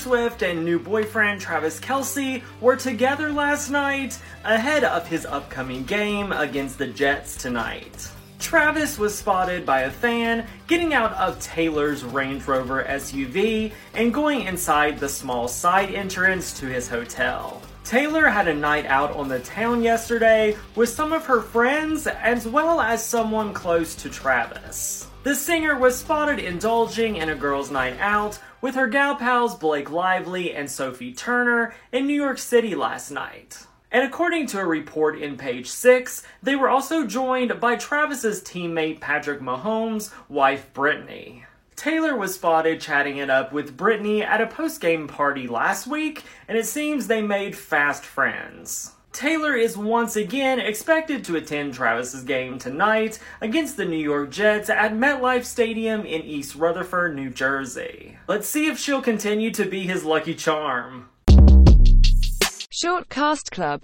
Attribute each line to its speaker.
Speaker 1: Swift and new boyfriend Travis Kelce were together last night ahead of his upcoming game against the Jets tonight. Travis was spotted by a fan getting out of Taylor's Range Rover SUV and going inside the small side entrance to his hotel. Taylor had a night out on the town yesterday with some of her friends as well as someone close to Travis. The singer was spotted indulging in a girls' night out with her gal pals Blake Lively and Sophie Turner in New York City last night. And according to a report in page 6, they were also joined by Travis's teammate Patrick Mahomes' wife Brittany. Taylor was spotted chatting it up with Brittany at a post-game party last week, and it seems they made fast friends. Taylor is once again expected to attend Travis's game tonight against the New York Jets at MetLife Stadium in East Rutherford, New Jersey. Let's see if she'll continue to be his lucky charm.
Speaker 2: Short Cast Club